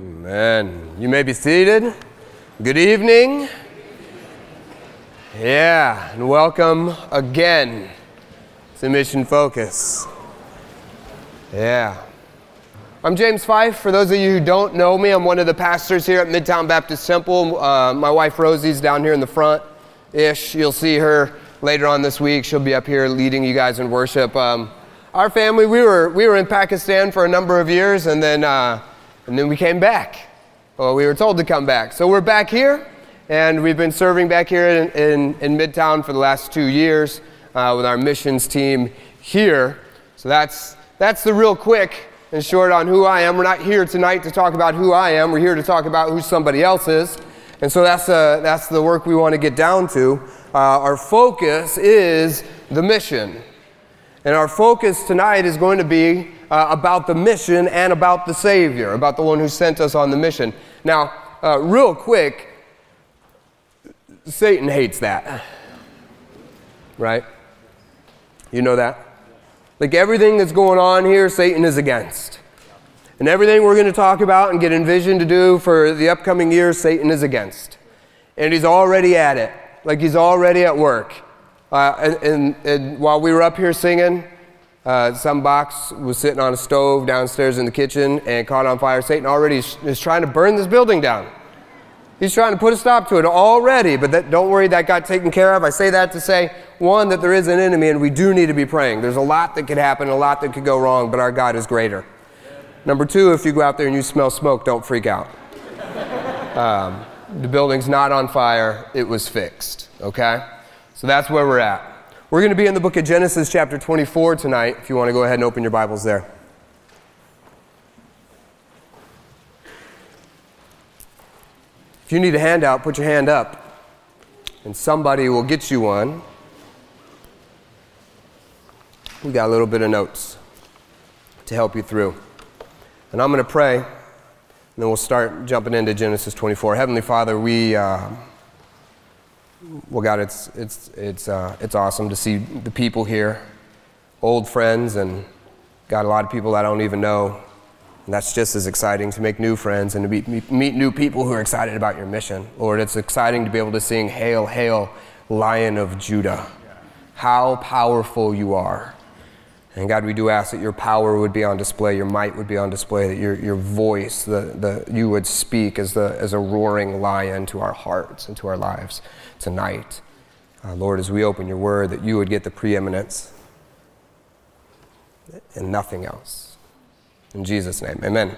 Amen. You may be seated. Good evening. Yeah, and welcome again to Mission Focus. Yeah. I'm James Fife. For those of you who don't know me, I'm one of the pastors here at Midtown Baptist Temple. Uh, my wife Rosie's down here in the front ish. You'll see her later on this week. She'll be up here leading you guys in worship. Um, our family, we were, we were in Pakistan for a number of years, and then uh, and then we came back. Well, we were told to come back. So we're back here, and we've been serving back here in, in, in Midtown for the last two years uh, with our missions team here. So that's, that's the real quick and short on who I am. We're not here tonight to talk about who I am, we're here to talk about who somebody else is. And so that's, uh, that's the work we want to get down to. Uh, our focus is the mission. And our focus tonight is going to be uh, about the mission and about the Savior, about the one who sent us on the mission. Now, uh, real quick, Satan hates that. Right? You know that? Like everything that's going on here, Satan is against. And everything we're going to talk about and get envisioned to do for the upcoming years, Satan is against. And he's already at it. Like he's already at work. Uh, and, and, and while we were up here singing, uh, some box was sitting on a stove downstairs in the kitchen and caught on fire. Satan already is trying to burn this building down. He's trying to put a stop to it already, but that, don't worry, that got taken care of. I say that to say, one, that there is an enemy and we do need to be praying. There's a lot that could happen, a lot that could go wrong, but our God is greater. Number two, if you go out there and you smell smoke, don't freak out. Um, the building's not on fire, it was fixed, okay? So that's where we're at. We're going to be in the book of Genesis, chapter 24, tonight, if you want to go ahead and open your Bibles there. If you need a handout, put your hand up, and somebody will get you one. We got a little bit of notes to help you through. And I'm going to pray, and then we'll start jumping into Genesis 24. Heavenly Father, we. Uh, well, God, it's, it's, it's, uh, it's awesome to see the people here, old friends, and got a lot of people I don't even know. And that's just as exciting to make new friends and to meet, meet new people who are excited about your mission. Lord, it's exciting to be able to sing, Hail, Hail, Lion of Judah. How powerful you are. And God, we do ask that your power would be on display, your might would be on display, that your, your voice, the, the, you would speak as, the, as a roaring lion to our hearts and to our lives tonight. Uh, Lord, as we open your word, that you would get the preeminence and nothing else. In Jesus' name, amen.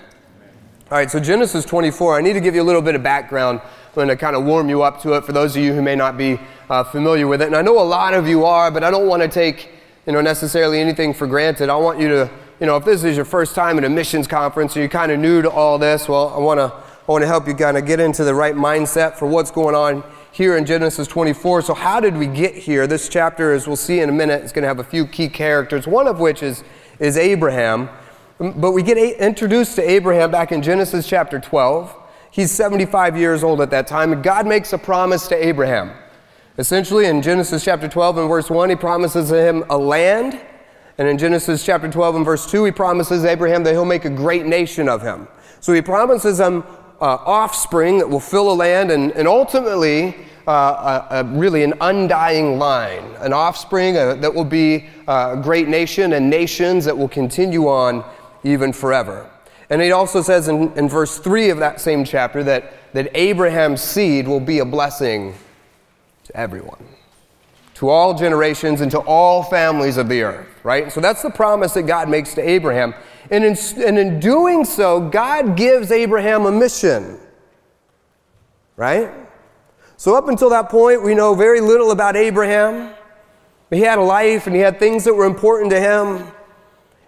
All right, so Genesis 24, I need to give you a little bit of background. I'm going to kind of warm you up to it for those of you who may not be uh, familiar with it. And I know a lot of you are, but I don't want to take you know, necessarily anything for granted. I want you to, you know, if this is your first time at a missions conference or you're kind of new to all this, well, I want to, I want to help you kind of get into the right mindset for what's going on here in Genesis 24. So, how did we get here? This chapter, as we'll see in a minute, is going to have a few key characters, one of which is, is Abraham. But we get introduced to Abraham back in Genesis chapter 12. He's 75 years old at that time, and God makes a promise to Abraham. Essentially, in Genesis chapter 12 and verse 1, he promises him a land. And in Genesis chapter 12 and verse 2, he promises Abraham that he'll make a great nation of him. So he promises him offspring that will fill a land and, and ultimately uh, a, a really an undying line, an offspring uh, that will be uh, a great nation and nations that will continue on even forever. And it also says in, in verse 3 of that same chapter that, that Abraham's seed will be a blessing to everyone, to all generations and to all families of the earth, right? So that's the promise that God makes to Abraham. And in, and in doing so, God gives Abraham a mission, right? So up until that point, we know very little about Abraham. He had a life and he had things that were important to him.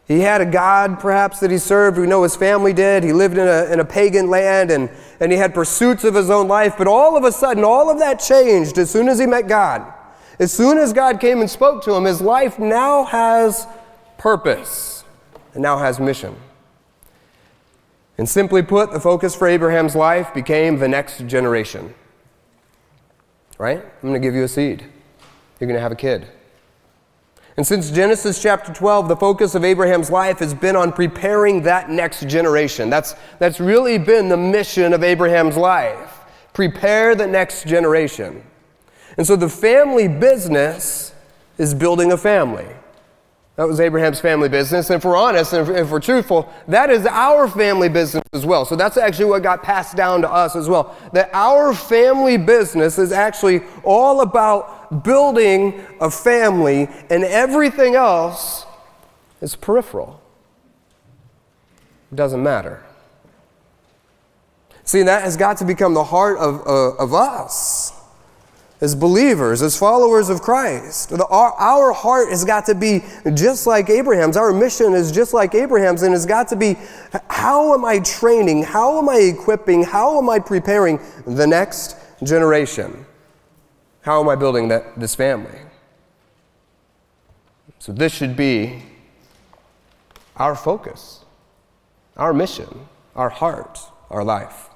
He had a God, perhaps, that he served. We know his family did. He lived in a, in a pagan land and, and he had pursuits of his own life. But all of a sudden, all of that changed as soon as he met God. As soon as God came and spoke to him, his life now has purpose and now has mission. And simply put, the focus for Abraham's life became the next generation. Right? I'm going to give you a seed. You're going to have a kid. And since Genesis chapter 12, the focus of Abraham's life has been on preparing that next generation. That's, that's really been the mission of Abraham's life. Prepare the next generation. And so the family business is building a family. That was Abraham's family business. And if we're honest and if we're truthful, that is our family business as well. So that's actually what got passed down to us as well. That our family business is actually all about building a family, and everything else is peripheral. It doesn't matter. See, that has got to become the heart of, uh, of us as believers, as followers of Christ. The, our, our heart has got to be just like Abraham's. Our mission is just like Abraham's, and it's got to be how am I training? How am I equipping? How am I preparing the next generation? How am I building that, this family? So, this should be our focus, our mission, our heart, our life.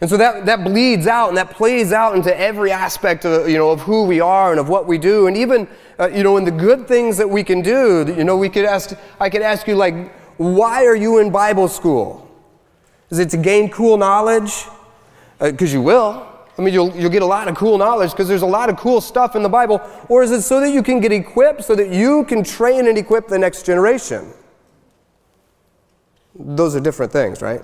And so that, that bleeds out and that plays out into every aspect of, you know, of who we are and of what we do. And even, uh, you know, in the good things that we can do, you know, we could ask, I could ask you, like, why are you in Bible school? Is it to gain cool knowledge? Because uh, you will. I mean, you'll, you'll get a lot of cool knowledge because there's a lot of cool stuff in the Bible. Or is it so that you can get equipped, so that you can train and equip the next generation? Those are different things, right?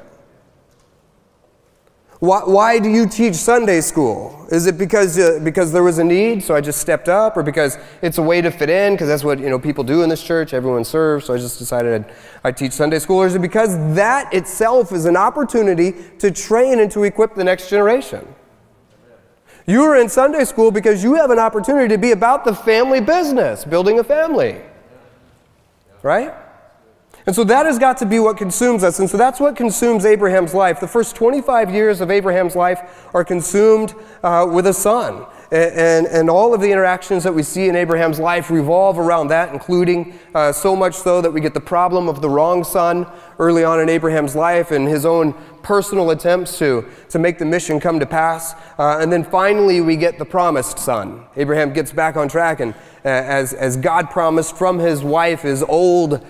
Why, why do you teach Sunday school? Is it because, uh, because there was a need, so I just stepped up, or because it's a way to fit in, because that's what you know, people do in this church, everyone serves, so I just decided I'd, I'd teach Sunday school? Or is it because that itself is an opportunity to train and to equip the next generation? You are in Sunday school because you have an opportunity to be about the family business, building a family. Right? And so that has got to be what consumes us. And so that's what consumes Abraham's life. The first 25 years of Abraham's life are consumed uh, with a son. And, and, and, all of the interactions that we see in Abraham's life revolve around that, including uh, so much so that we get the problem of the wrong son early on in Abraham's life and his own personal attempts to, to make the mission come to pass. Uh, and then finally, we get the promised son. Abraham gets back on track, and uh, as, as God promised from his wife, his old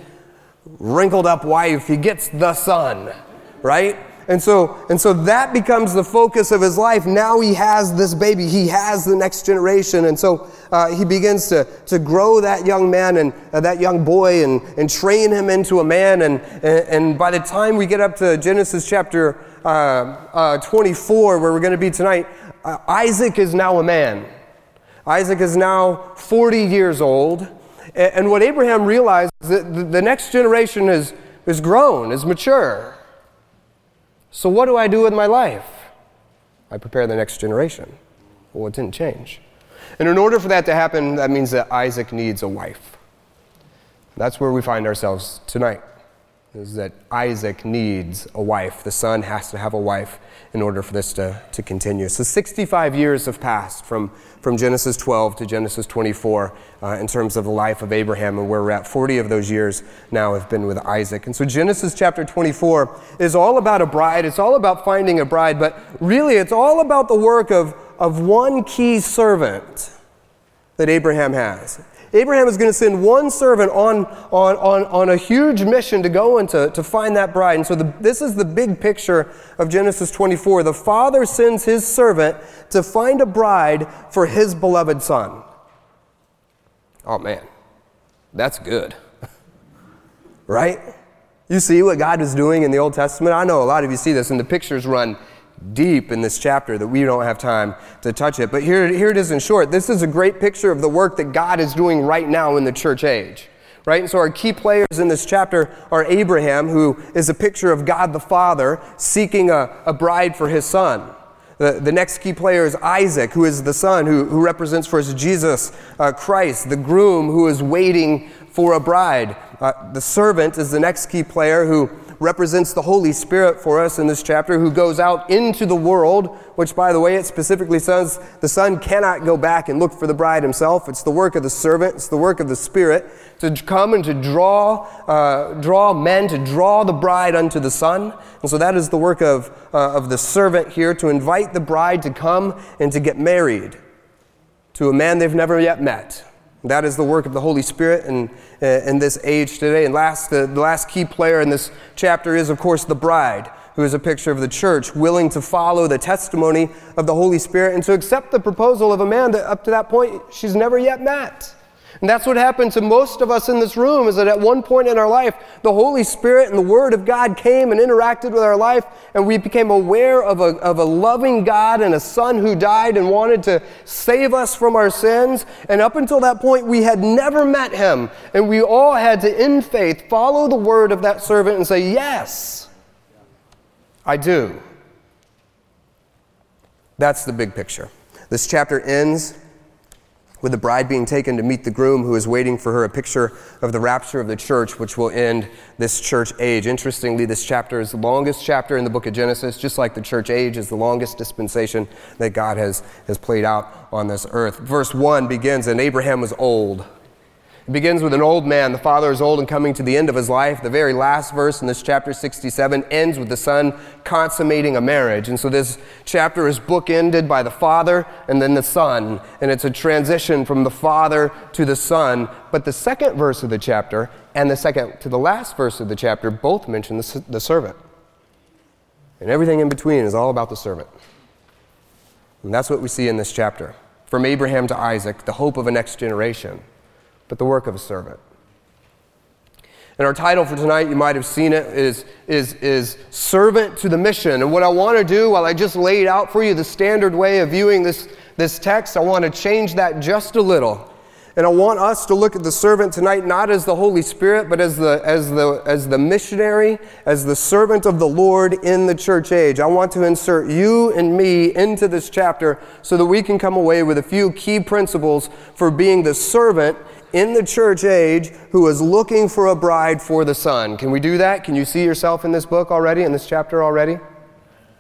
wrinkled up wife, he gets the son, right? And so, and so that becomes the focus of his life. Now he has this baby. He has the next generation. And so uh, he begins to, to grow that young man and uh, that young boy and, and train him into a man. And, and, by the time we get up to Genesis chapter uh, uh 24, where we're going to be tonight, uh, Isaac is now a man. Isaac is now 40 years old. And what Abraham realized is that the next generation is, is grown, is mature. So, what do I do with my life? I prepare the next generation. Well, it didn't change. And in order for that to happen, that means that Isaac needs a wife. That's where we find ourselves tonight is that Isaac needs a wife. The son has to have a wife in order for this to, to continue. So 65 years have passed from, from Genesis 12 to Genesis 24 uh, in terms of the life of Abraham and where we're at. 40 of those years now have been with Isaac. And so Genesis chapter 24 is all about a bride. It's all about finding a bride, but really it's all about the work of, of one key servant that Abraham has. Abraham is going to send one servant on, on, on, on a huge mission to go and to, to find that bride. And so the, this is the big picture of Genesis 24. The father sends his servant to find a bride for his beloved son. Oh man, that's good. right? You see what God was doing in the Old Testament? I know a lot of you see this, and the pictures run deep in this chapter that we don't have time to touch it. But here, here it is in short. This is a great picture of the work that God is doing right now in the church age. Right? And so our key players in this chapter are Abraham, who is a picture of God the Father seeking a, a bride for his son. The, the next key player is Isaac, who is the son who, who represents for us Jesus uh, Christ, the groom who is waiting for a bride. Uh, the servant is the next key player who represents the Holy Spirit for us in this chapter, who goes out into the world, which, by the way, it specifically says the Son cannot go back and look for the bride himself. It's the work of the servant, it's the work of the Spirit to come and to draw, uh, draw men, to draw the bride unto the Son. And so that is the work of, uh, of the servant here, to invite the bride to come and to get married to a man they've never yet met. That is the work of the Holy Spirit in, uh, in this age today. And last, the, the last key player in this chapter is, of course, the bride, who is a picture of the church, willing to follow the testimony of the Holy Spirit and to accept the proposal of a man that up to that point she's never yet met. And that's what happened to most of us in this room is that at one point in our life, the Holy Spirit and the Word of God came and interacted with our life, and we became aware of a, of a loving God and a Son who died and wanted to save us from our sins. And up until that point, we had never met Him. And we all had to, in faith, follow the word of that servant and say, Yes, I do. That's the big picture. This chapter ends with the bride being taken to meet the groom who is waiting for her, a picture of the rapture of the church, which will end this church age. Interestingly, this chapter is the longest chapter in the book of Genesis, just like the church age is the longest dispensation that God has, has played out on this earth. Verse 1 begins, and Abraham was old. It begins with an old man. The father is old and coming to the end of his life. The very last verse in this chapter 67 ends with the son consummating a marriage. And so this chapter is bookended by the father and then the son. And it's a transition from the father to the son. But the second verse of the chapter and the second to the last verse of the chapter both mention the, the servant. And everything in between is all about the servant. And that's what we see in this chapter. From Abraham to Isaac, the hope of a next generation but the work of a servant. And our title for tonight, you might have seen it, is, is, is Servant to the Mission. And what I want to do, while I just laid out for you the standard way of viewing this, this text, I want to change that just a little. And I want us to look at the servant tonight not as the Holy Spirit, but as the, as, the, as the missionary, as the servant of the Lord in the church age. I want to insert you and me into this chapter so that we can come away with a few key principles for being the servant in the church age who is looking for a bride for the son. Can we do that? Can you see yourself in this book already, in this chapter already?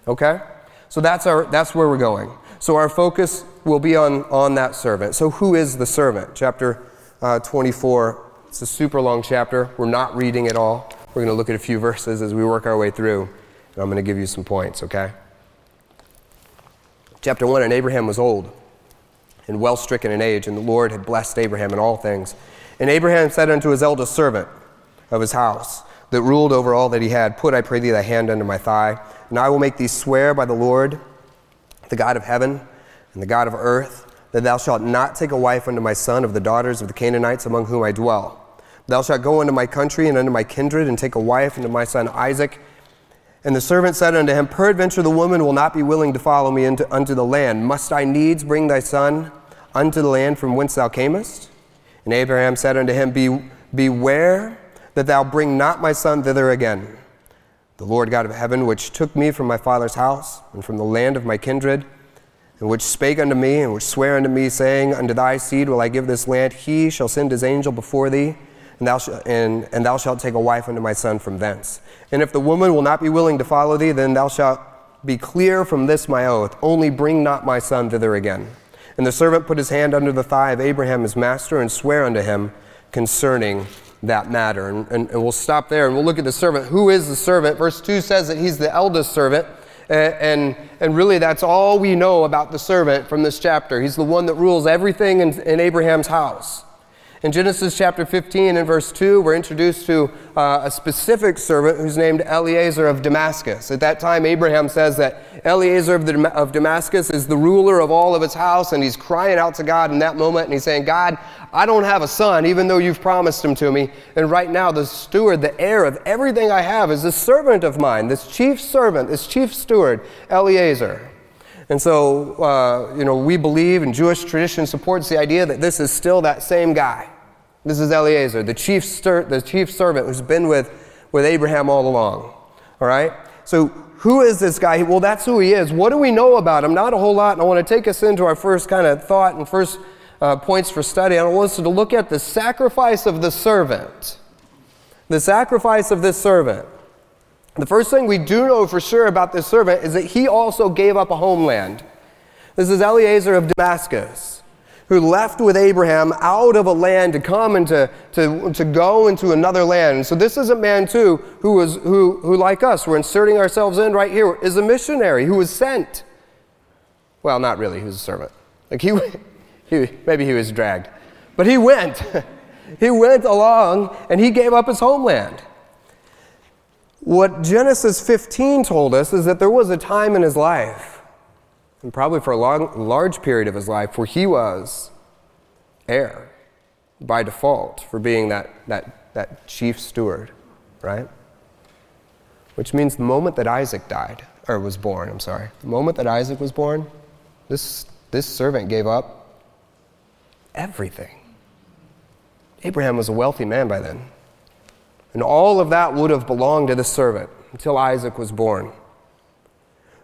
Okay? So that's, our, that's where we're going. So our focus will be on, on that servant. So who is the servant? Chapter uh, 24. It's a super long chapter. We're not reading it all. We're going to look at a few verses as we work our way through. And I'm going to give you some points, okay? Chapter 1 And Abraham was old and well stricken in age, and the Lord had blessed Abraham in all things. And Abraham said unto his eldest servant of his house, that ruled over all that he had, Put, I pray thee, thy hand under my thigh, and I will make thee swear by the Lord, the God of heaven and the God of earth, that thou shalt not take a wife unto my son of the daughters of the Canaanites among whom I dwell. Thou shalt go unto my country and unto my kindred, and take a wife unto my son Isaac. And the servant said unto him, Peradventure the woman will not be willing to follow me into, unto the land. Must I needs bring thy son unto the land from whence thou camest? And Abraham said unto him, Be, Beware that thou bring not my son thither again. The Lord God of heaven, which took me from my father's house and from the land of my kindred, and which spake unto me, and which sware unto me, saying, Unto thy seed will I give this land, he shall send his angel before thee and thou, sh- and, and thou shalt take a wife unto my son from thence. And if the woman will not be willing to follow thee, then thou shalt be clear from this my oath. Only bring not my son thither again. And the servant put his hand under the thigh of Abraham his master and swear unto him concerning that matter. And, and, and, we'll stop there and we'll look at the servant. Who is the servant? Verse 2 says that he's the eldest servant. And, and, really, that's all we know about the servant from this chapter. He's the one that rules everything in, in Abraham's house. In Genesis chapter 15 and verse 2, we're introduced to uh, a specific servant who's named Eliezer of Damascus. At that time, Abraham says that Eliezer of, the, of Damascus is the ruler of all of his house, and he's crying out to God in that moment, and he's saying, God, I don't have a son, even though you've promised him to me. And right now, the steward, the heir of everything I have, is this servant of mine, this chief servant, this chief steward, Eliezer. And so, uh, you know, we believe, and Jewish tradition supports the idea that this is still that same guy. This is Eliezer, the chief, stir, the chief servant who's been with, with Abraham all along. All right? So, who is this guy? Well, that's who he is. What do we know about him? Not a whole lot. And I want to take us into our first kind of thought and first uh, points for study. I want us to look at the sacrifice of the servant. The sacrifice of this servant. The first thing we do know for sure about this servant is that he also gave up a homeland. This is Eliezer of Damascus who left with Abraham out of a land to come and to, to, to go into another land. And so this is a man too who was who, who like us, we're inserting ourselves in right here, is a missionary who was sent. Well, not really, he was a servant. Like he, he maybe he was dragged. But he went. he went along and he gave up his homeland. What Genesis 15 told us is that there was a time in his life, and probably for a long, large period of his life, where he was heir by default for being that, that, that chief steward, right? Which means the moment that Isaac died, or was born, I'm sorry, the moment that Isaac was born, this, this servant gave up everything. Abraham was a wealthy man by then. And all of that would have belonged to the servant until Isaac was born.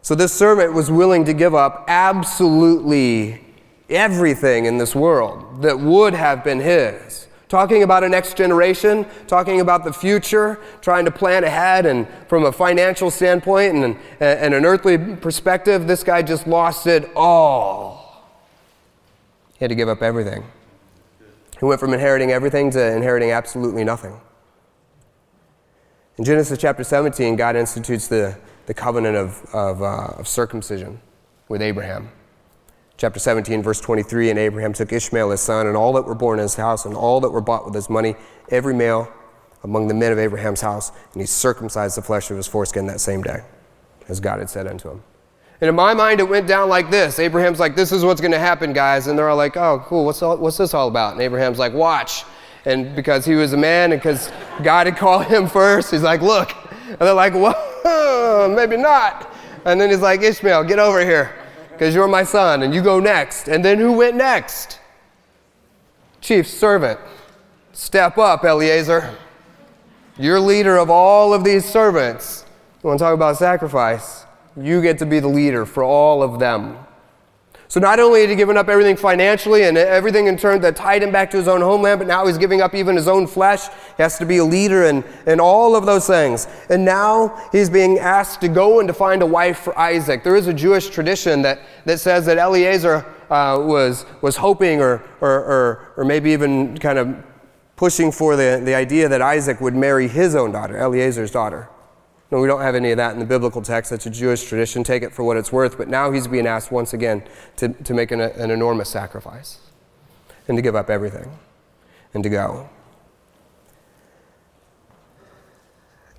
So this servant was willing to give up absolutely everything in this world that would have been his. Talking about a next generation, talking about the future, trying to plan ahead, and from a financial standpoint and, and an earthly perspective, this guy just lost it all. He had to give up everything. He went from inheriting everything to inheriting absolutely nothing. In Genesis chapter 17, God institutes the, the covenant of, of, uh, of circumcision with Abraham. Chapter 17, verse 23 And Abraham took Ishmael his son, and all that were born in his house, and all that were bought with his money, every male among the men of Abraham's house, and he circumcised the flesh of his foreskin that same day, as God had said unto him. And in my mind, it went down like this. Abraham's like, this is what's going to happen, guys. And they're all like, oh, cool. What's, all, what's this all about? And Abraham's like, watch. And because he was a man and because God had called him first, he's like, look. And they're like, whoa, maybe not. And then he's like, Ishmael, get over here because you're my son and you go next. And then who went next? Chief servant. Step up, Eliezer. You're leader of all of these servants. You want to talk about sacrifice? You get to be the leader for all of them. So not only had he given up everything financially and everything in turn that tied him back to his own homeland, but now he's giving up even his own flesh. He has to be a leader and, and all of those things. And now he's being asked to go and to find a wife for Isaac. There is a Jewish tradition that, that says that Eliezer uh, was, was hoping or, or, or, or maybe even kind of pushing for the, the idea that Isaac would marry his own daughter, Eliezer's daughter. No, we don't have any of that in the biblical text. That's a Jewish tradition. Take it for what it's worth. But now he's being asked once again to, to make an, an enormous sacrifice and to give up everything and to go.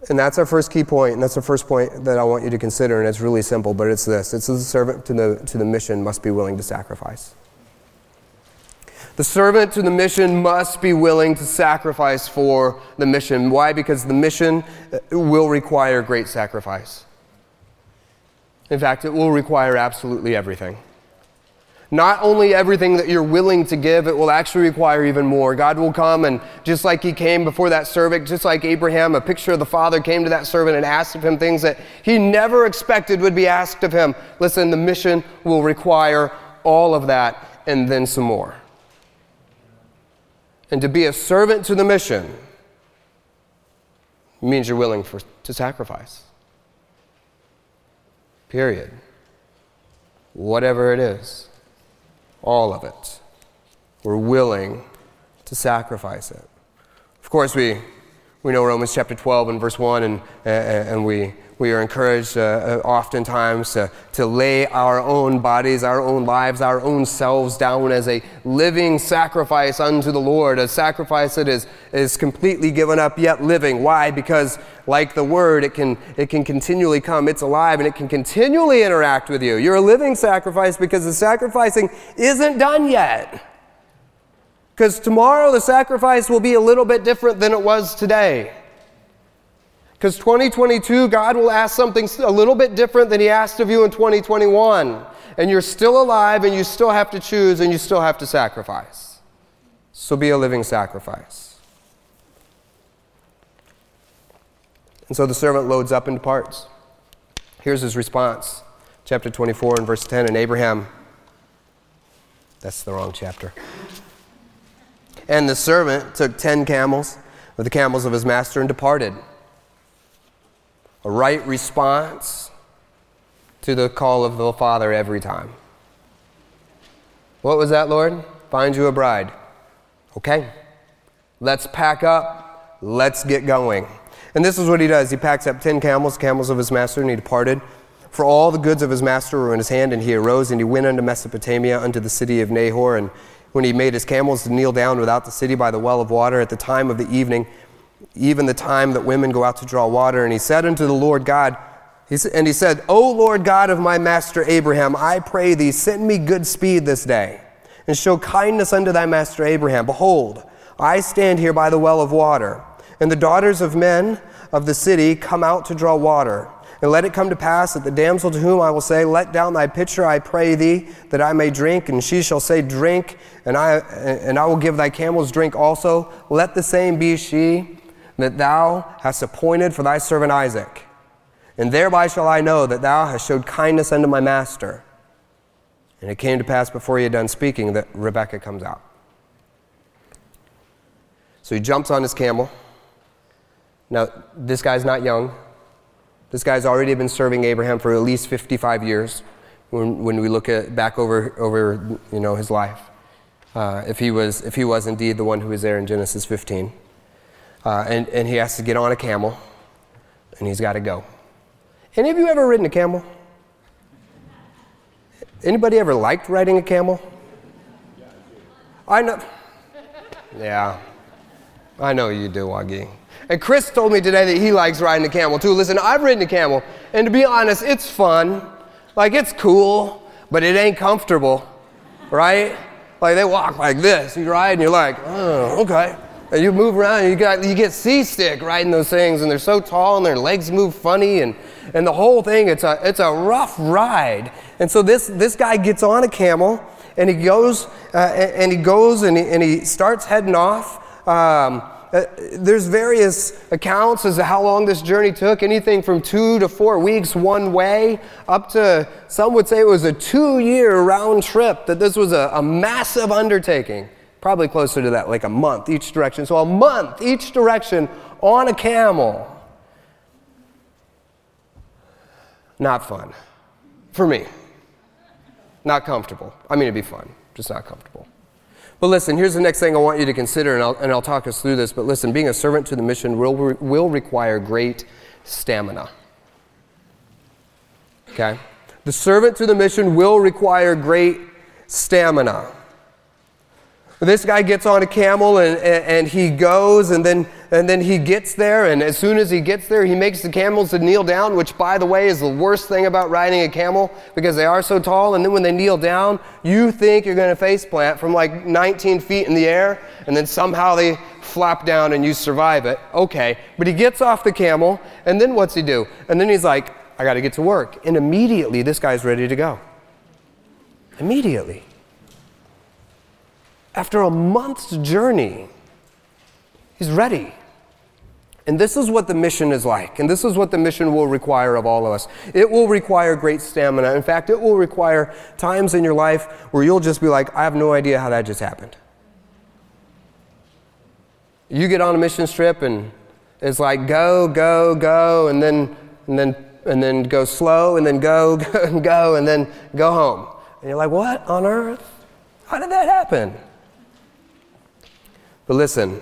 And that's our first key point, and that's the first point that I want you to consider, and it's really simple, but it's this. It's the servant to the, to the mission must be willing to sacrifice. The servant to the mission must be willing to sacrifice for the mission. Why? Because the mission uh, will require great sacrifice. In fact, it will require absolutely everything. Not only everything that you're willing to give, it will actually require even more. God will come and just like He came before that servant, just like Abraham, a picture of the Father came to that servant and asked of him things that he never expected would be asked of him. Listen, the mission will require all of that and then some more and to be a servant to the mission means you're willing for, to sacrifice. Period. Whatever it is, all of it. We're willing to sacrifice it. Of course, we, we know Romans chapter 12 and verse 1, and, and we, we are encouraged uh, uh, oftentimes to, to lay our own bodies, our own lives, our own selves down as a living sacrifice unto the Lord, a sacrifice that is, is completely given up yet living. Why? Because, like the Word, it can, it can continually come. It's alive and it can continually interact with you. You're a living sacrifice because the sacrificing isn't done yet. Because tomorrow the sacrifice will be a little bit different than it was today. Because 2022, God will ask something a little bit different than He asked of you in 2021. And you're still alive and you still have to choose and you still have to sacrifice. So be a living sacrifice. And so the servant loads up and departs. Here's his response. Chapter 24 and verse 10. And Abraham, that's the wrong chapter. And the servant took ten camels with the camels of his master and departed a right response to the call of the Father every time. What was that, Lord? Find you a bride. Okay, let's pack up, let's get going. And this is what he does. He packs up ten camels, camels of his master, and he departed. For all the goods of his master were in his hand, and he arose and he went unto Mesopotamia, unto the city of Nahor, and when he made his camels to kneel down without the city by the well of water at the time of the evening, even the time that women go out to draw water. And he said unto the Lord God, and he said, O Lord God of my master Abraham, I pray thee, send me good speed this day, and show kindness unto thy master Abraham. Behold, I stand here by the well of water, and the daughters of men of the city come out to draw water. And let it come to pass that the damsel to whom I will say, Let down thy pitcher, I pray thee, that I may drink. And she shall say, Drink, and I, and I will give thy camels drink also. Let the same be she that thou hast appointed for thy servant Isaac. And thereby shall I know that thou hast showed kindness unto my master. And it came to pass before he had done speaking that Rebekah comes out. So he jumps on his camel. Now, this guy's not young. This guy's already been serving Abraham for at least 55 years when, when we look at, back over, over you know, his life. Uh, if, he was, if he was indeed the one who was there in Genesis 15. Uh, and, and he has to get on a camel and he's got to go. Any of you ever ridden a camel? Anybody ever liked riding a camel? I know. Yeah. I know you do, Wagi. And Chris told me today that he likes riding a camel too. Listen, I've ridden a camel, and to be honest, it's fun. Like, it's cool, but it ain't comfortable, right? Like, they walk like this. You ride, and you're like, oh, okay. And you move around, and you, got, you get seasick riding those things, and they're so tall, and their legs move funny, and, and the whole thing, it's a, it's a rough ride. And so this, this guy gets on a camel, and he goes, uh, and, he goes, and he, and he starts heading off. Um, uh, there's various accounts as to how long this journey took anything from two to four weeks one way up to some would say it was a two year round trip that this was a, a massive undertaking probably closer to that like a month each direction so a month each direction on a camel not fun for me not comfortable i mean it'd be fun just not comfortable but listen, here's the next thing I want you to consider, and I'll, and I'll talk us through this. But listen, being a servant to the mission will, will require great stamina. Okay? The servant to the mission will require great stamina. This guy gets on a camel and, and, he goes, and then, and then he gets there. And as soon as he gets there, he makes the camels to kneel down, which, by the way, is the worst thing about riding a camel because they are so tall. And then when they kneel down, you think you're going to face plant from like 19 feet in the air, and then somehow they flop down and you survive it. Okay. But he gets off the camel, and then what's he do? And then he's like, I got to get to work. And immediately, this guy's ready to go. Immediately. After a month's journey, he's ready. And this is what the mission is like. And this is what the mission will require of all of us. It will require great stamina. In fact, it will require times in your life where you'll just be like, I have no idea how that just happened. You get on a mission trip and it's like go, go, go, and then, and then, and then go slow, and then go, go, and go, and then go home. And you're like, what on earth? How did that happen? But listen,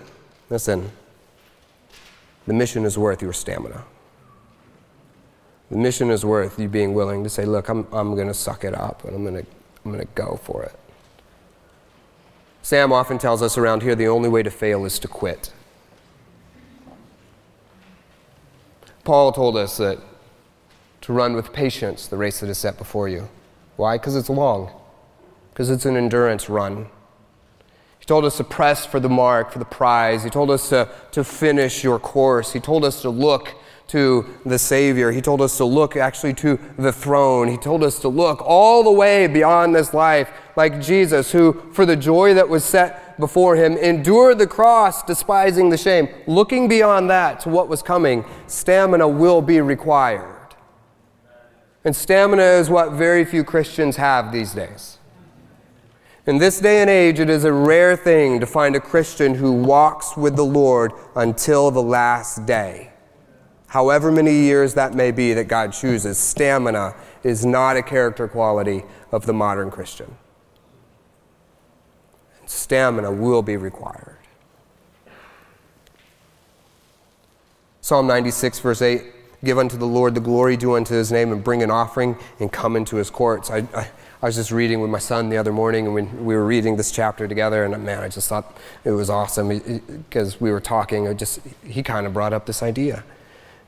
listen. The mission is worth your stamina. The mission is worth you being willing to say, look, I'm, I'm going to suck it up and I'm going to I'm going to go for it. Sam often tells us around here the only way to fail is to quit. Paul told us that to run with patience the race that is set before you. Why? Because it's long, because it's an endurance run told us to press for the mark, for the prize. He told us to, to finish your course. He told us to look to the Savior. He told us to look actually to the throne. He told us to look all the way beyond this life, like Jesus, who, for the joy that was set before him, endured the cross, despising the shame. Looking beyond that to what was coming, stamina will be required. And stamina is what very few Christians have these days. In this day and age, it is a rare thing to find a Christian who walks with the Lord until the last day. However many years that may be that God chooses, stamina is not a character quality of the modern Christian. Stamina will be required. Psalm 96, verse 8 Give unto the Lord the glory due unto his name, and bring an offering and come into his courts. I, I I was just reading with my son the other morning, and we, we were reading this chapter together, and man, I just thought it was awesome eh, eh, because we were talking. I just he kind of brought up this idea.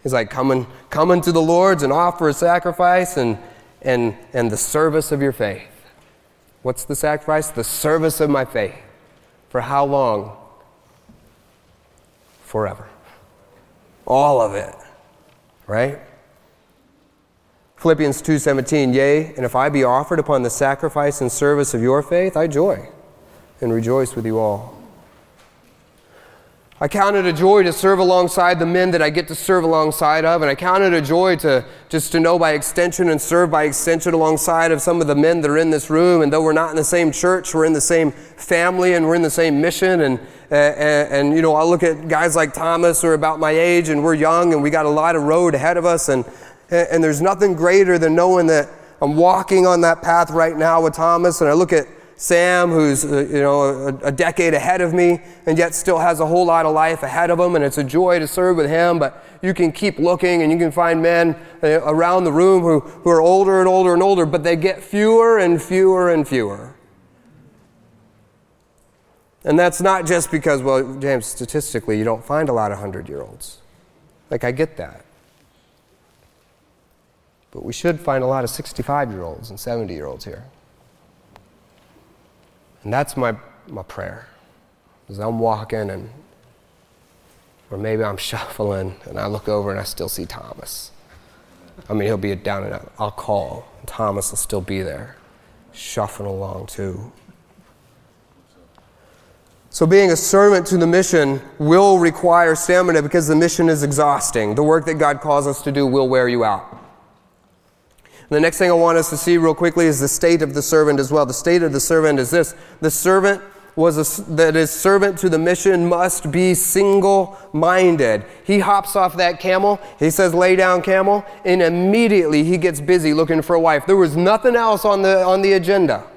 He's like, "Come, come into the Lord's and offer a sacrifice and and and the service of your faith." What's the sacrifice? The service of my faith. For how long? Forever. All of it. Right? Philippians 2:17, yea, and if I be offered upon the sacrifice and service of your faith, I joy and rejoice with you all. I count it a joy to serve alongside the men that I get to serve alongside of, and I count it a joy to just to know by extension and serve by extension alongside of some of the men that are in this room. And though we're not in the same church, we're in the same family and we're in the same mission. And uh, and, and you know, I look at guys like Thomas who are about my age, and we're young, and we got a lot of road ahead of us. And and there's nothing greater than knowing that I'm walking on that path right now with Thomas. And I look at Sam, who's uh, you know a, a, decade ahead of me, and yet still has a whole lot of life ahead of him, and it's a joy to serve with him. But you can keep looking, and you can find men uh, around the room who, who are older and older and older, but they get fewer and fewer and fewer. And that's not just because, well, James, statistically, you don't find a lot of hundred year olds. Like, I get that. But we should find a lot of 65 year olds and 70 year olds here. And that's my, my prayer. As I'm walking and, or maybe I'm shuffling and I look over and I still see Thomas. I mean, he'll be down and out. I'll call. And Thomas will still be there, shuffling along too. So, being a servant to the mission will require stamina because the mission is exhausting. The work that God calls us to do will wear you out. The next thing I want us to see real quickly is the state of the servant as well. The state of the servant is this the servant was a, that is servant to the mission must be single minded. He hops off that camel, he says, lay down, camel, and immediately he gets busy looking for a wife. There was nothing else on the, on the agenda.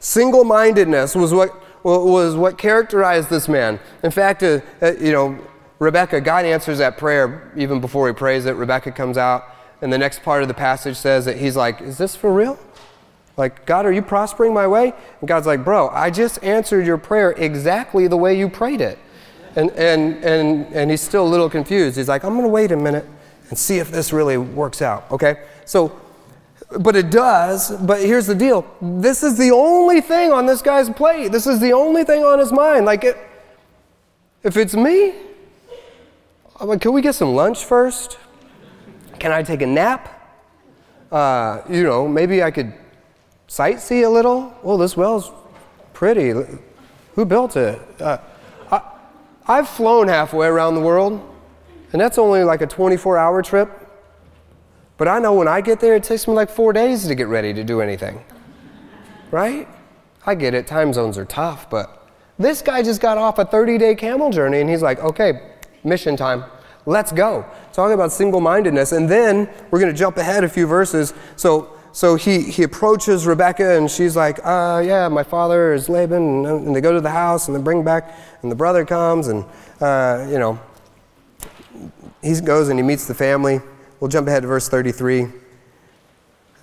Single mindedness was what, was what characterized this man. In fact, uh, uh, you know, Rebecca, God answers that prayer even before he prays it. Rebecca comes out and the next part of the passage says that he's like, Is this for real? Like, God, are you prospering my way? And God's like, Bro, I just answered your prayer exactly the way you prayed it. And, and, and, and he's still a little confused. He's like, I'm going to wait a minute and see if this really works out. Okay? So, but it does. But here's the deal this is the only thing on this guy's plate. This is the only thing on his mind. Like, it, if it's me, I'm like, can we get some lunch first? Can I take a nap? Uh, you know, maybe I could sightsee a little. Oh, this well's pretty. Who built it? Uh, I, I've flown halfway around the world, and that's only like a 24 hour trip. But I know when I get there, it takes me like four days to get ready to do anything. Right? I get it, time zones are tough, but this guy just got off a 30 day camel journey, and he's like, okay, mission time. Let's go. Talking about single mindedness. And then we're going to jump ahead a few verses. So, so he, he approaches Rebecca, and she's like, uh, Yeah, my father is Laban. And, they go to the house, and they bring back, and the brother comes, and, uh, you know, he goes and he meets the family. We'll jump ahead to verse 33.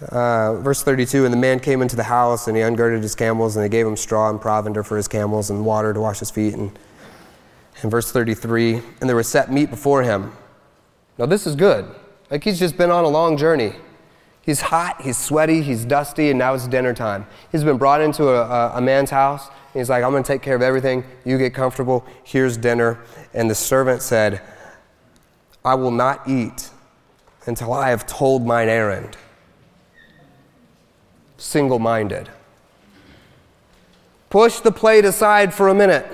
Uh, verse 32 And the man came into the house, and he ungirded his camels, and they gave him straw and provender for his camels, and water to wash his feet. And in verse 33, and there was set meat before him. Now, this is good. Like he's just been on a long journey. He's hot, he's sweaty, he's dusty, and now it's dinner time. He's been brought into a, a, man's house. he's like, I'm going to take care of everything. You get comfortable. Here's dinner. And the servant said, I will not eat until I have told mine errand. Single minded. Push the plate aside for a minute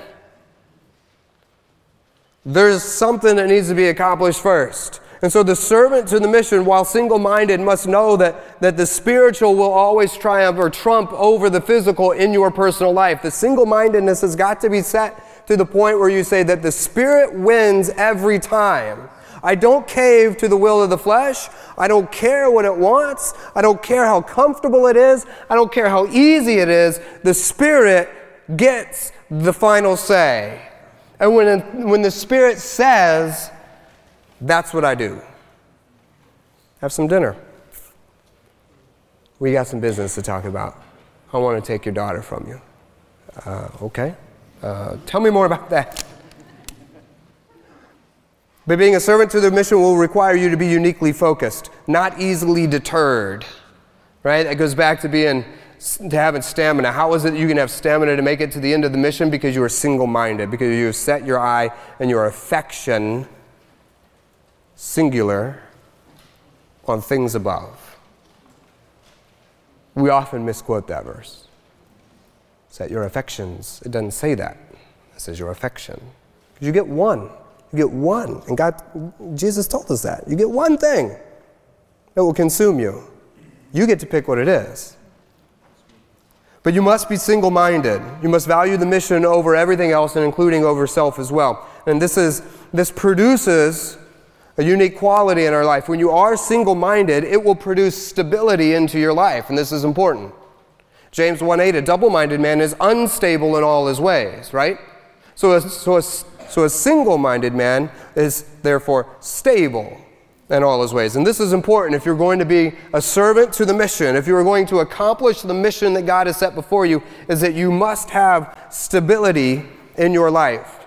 there's something that needs to be accomplished first. And so the servant to the mission, while single minded, must know that, that the spiritual will always triumph or trump over the physical in your personal life. The single mindedness has got to be set to the point where you say that the spirit wins every time. I don't cave to the will of the flesh. I don't care what it wants. I don't care how comfortable it is. I don't care how easy it is. The spirit gets the final say. And when, when the Spirit says, that's what I do. Have some dinner. We got some business to talk about. I want to take your daughter from you. Uh, okay. Uh, tell me more about that. But being a servant to the mission will require you to be uniquely focused, not easily deterred. Right? That goes back to being having stamina. How is it you can have stamina to make it to the end of the mission? Because you are single-minded, because you have set your eye and your affection singular on things above. We often misquote that verse. Set your affections. It doesn't say that. It says your affection. Because you get one. You get one. And God, Jesus told us that. You get one thing that will consume you. You get to pick what it is. But you must be single minded. You must value the mission over everything else and including over self as well. And this, is, this produces a unique quality in our life. When you are single minded, it will produce stability into your life. And this is important. James 1 8, a double minded man is unstable in all his ways, right? So a, so a so a single minded man is therefore stable in all his ways. And this is important if you're going to be a servant to the mission, if you are going to accomplish the mission that God has set before you, is that you must have stability in your life.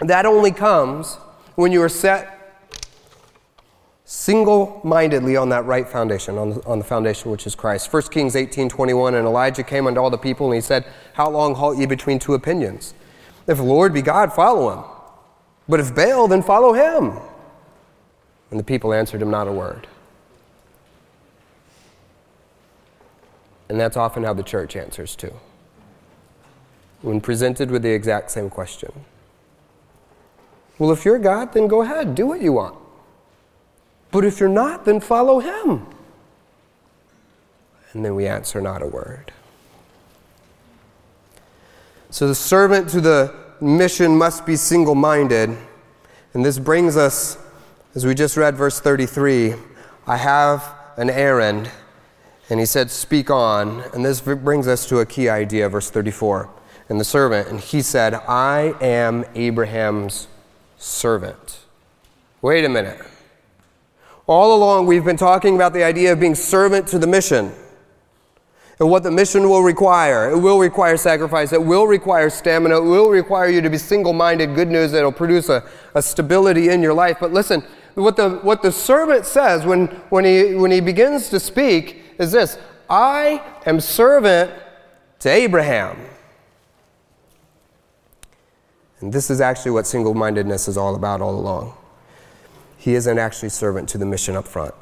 That only comes when you are set single mindedly on that right foundation, on the, on the foundation which is Christ. 1 Kings 18 21, and Elijah came unto all the people, and he said, How long halt ye between two opinions? If the Lord be God, follow him. But if Baal, then follow him. And the people answered him not a word. And that's often how the church answers too. When presented with the exact same question. Well, if you're God, then go ahead, do what you want. But if you're not, then follow him. And then we answer not a word. So the servant to the mission must be single minded. And this brings us, as we just read verse 33, I have an errand. And he said, Speak on. And this brings us to a key idea, verse 34. And the servant, and he said, I am Abraham's servant. Wait a minute. All along, we've been talking about the idea of being servant to the mission and what the mission will require. It will require sacrifice. It will require stamina. It will require you to be single minded. Good news will produce a, a stability in your life. But listen, what the, what the servant says when, when, he, when he begins to speak is this I am servant to Abraham. And this is actually what single mindedness is all about all along. He isn't actually servant to the mission up front,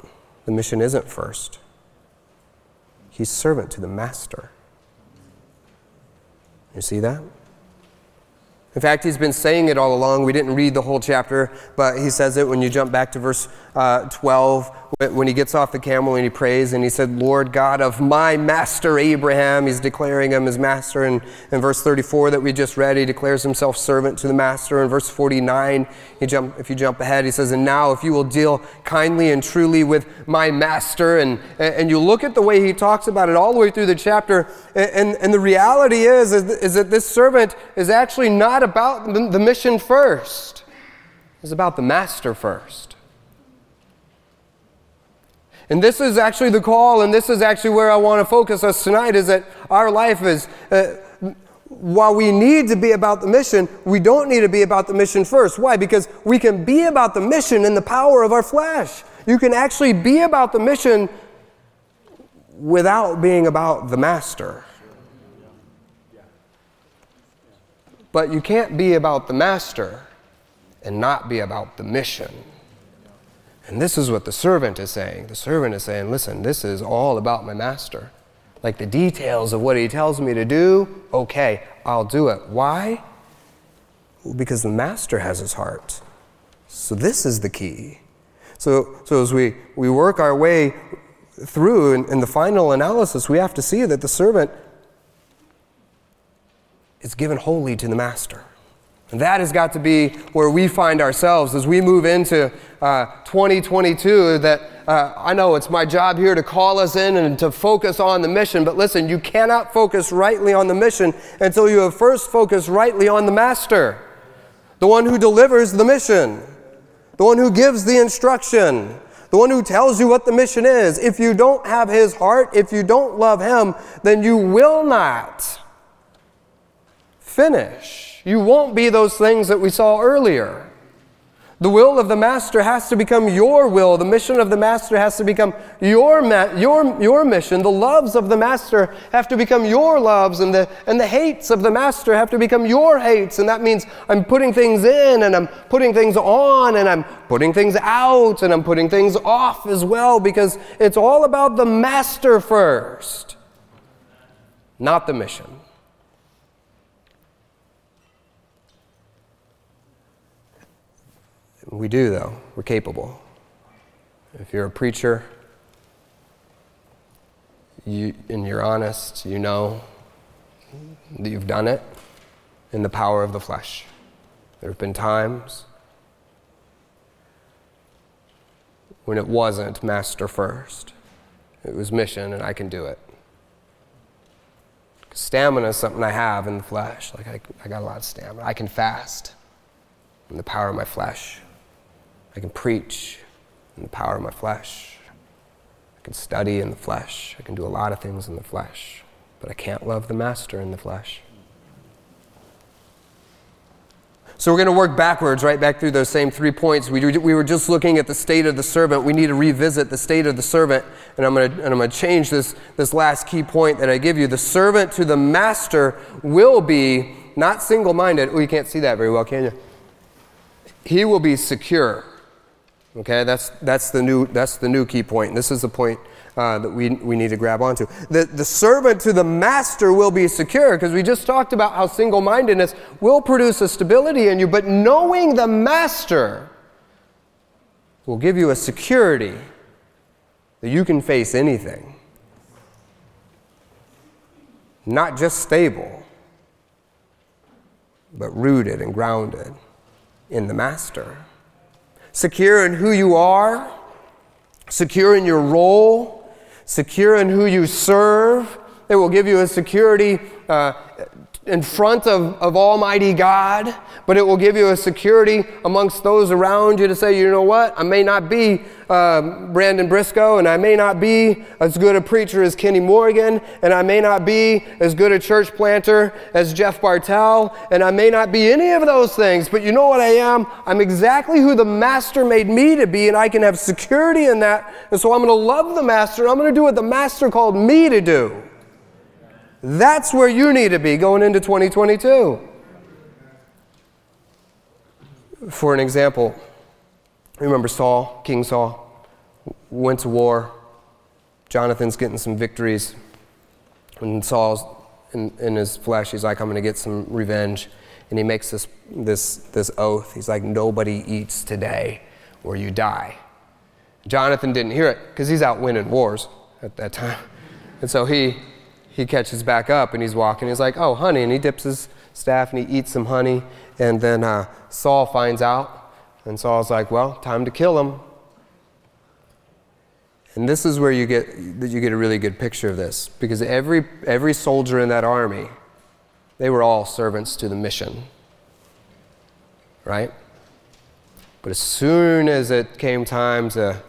the mission isn't first. He's servant to the master. You see that? In fact, he's been saying it all along. We didn't read the whole chapter, but he says it when you jump back to verse uh, 12, when he gets off the camel and he prays, and he said, Lord God of my master Abraham. He's declaring him as master. And in verse 34 that we just read, he declares himself servant to the master. In verse 49, he jump, if you jump ahead, he says, And now if you will deal kindly and truly with my master. And, and you look at the way he talks about it all the way through the chapter, and, and the reality is, is that this servant is actually not about the mission first, it's about the master first. And this is actually the call, and this is actually where I want to focus us tonight is that our life is, uh, while we need to be about the mission, we don't need to be about the mission first. Why? Because we can be about the mission in the power of our flesh. You can actually be about the mission without being about the master. But you can't be about the master and not be about the mission. And this is what the servant is saying. The servant is saying, Listen, this is all about my master. Like the details of what he tells me to do, okay, I'll do it. Why? Because the master has his heart. So this is the key. So, so as we, we work our way through in, in the final analysis, we have to see that the servant is given wholly to the master. And that has got to be where we find ourselves as we move into uh, 2022. That uh, I know it's my job here to call us in and to focus on the mission, but listen, you cannot focus rightly on the mission until you have first focused rightly on the Master, the one who delivers the mission, the one who gives the instruction, the one who tells you what the mission is. If you don't have his heart, if you don't love him, then you will not finish. You won't be those things that we saw earlier. The will of the master has to become your will. The mission of the master has to become your, ma- your, your mission. The loves of the master have to become your loves, and the, and the hates of the master have to become your hates. And that means I'm putting things in, and I'm putting things on, and I'm putting things out, and I'm putting things off as well, because it's all about the master first, not the mission. We do, though. We're capable. If you're a preacher you, and you're honest, you know that you've done it in the power of the flesh. There have been times when it wasn't master first, it was mission, and I can do it. Stamina is something I have in the flesh. Like, I, I got a lot of stamina. I can fast in the power of my flesh. I can preach in the power of my flesh. I can study in the flesh. I can do a lot of things in the flesh. But I can't love the master in the flesh. So we're going to work backwards, right back through those same three points. We, we were just looking at the state of the servant. We need to revisit the state of the servant. And I'm going to, and I'm going to change this, this last key point that I give you. The servant to the master will be not single minded. Oh, you can't see that very well, can you? He will be secure. Okay, that's, that's, the, new, that's the new key point. This is the point uh, that we, we need to grab onto. The, the servant to the master will be secure because we just talked about how single mindedness will produce a stability in you, but knowing the master will give you a security that you can face anything. Not just stable, but rooted and grounded in the master secure in who you are, secure in your role, secure in who you serve. It will give you a security uh, in front of, of Almighty God, but it will give you a security amongst those around you to say, you know what, I may not be uh, Brandon Briscoe, and I may not be as good a preacher as Kenny Morgan, and I may not be as good a church planter as Jeff Bartell, and I may not be any of those things, but you know what I am? I'm exactly who the Master made me to be, and I can have security in that, and so I'm going to love the Master, I'm going to do what the Master called me to do. That's where you need to be going into 2022. For an example, remember Saul, King Saul, went to war. Jonathan's getting some victories. And Saul's in, in his flesh, he's like, I'm going to get some revenge. And he makes this, this, this oath. He's like, Nobody eats today or you die. Jonathan didn't hear it because he's out winning wars at that time. And so he he catches back up and he's walking. He's like, oh, honey. And he dips his staff and he eats some honey. And then uh, Saul finds out. And Saul's like, well, time to kill him. And this is where you get, you get a really good picture of this. Because every, every soldier in that army, they were all servants to the mission. Right? But as soon as it came time to,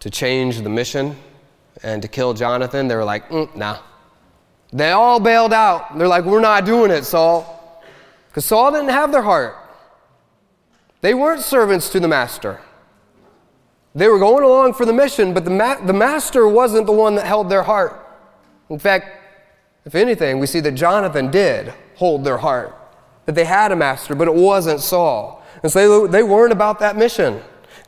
to change the mission and to kill Jonathan, they were like, mm, nah they all bailed out. They're like, We're not doing it, Saul. Because Saul didn't have their heart. They weren't servants to the master. They were going along for the mission, but the, ma- the master wasn't the one that held their heart. In fact, if anything, we see that Jonathan did hold their heart, that they had a master, but it wasn't Saul. And so they, they weren't about that mission.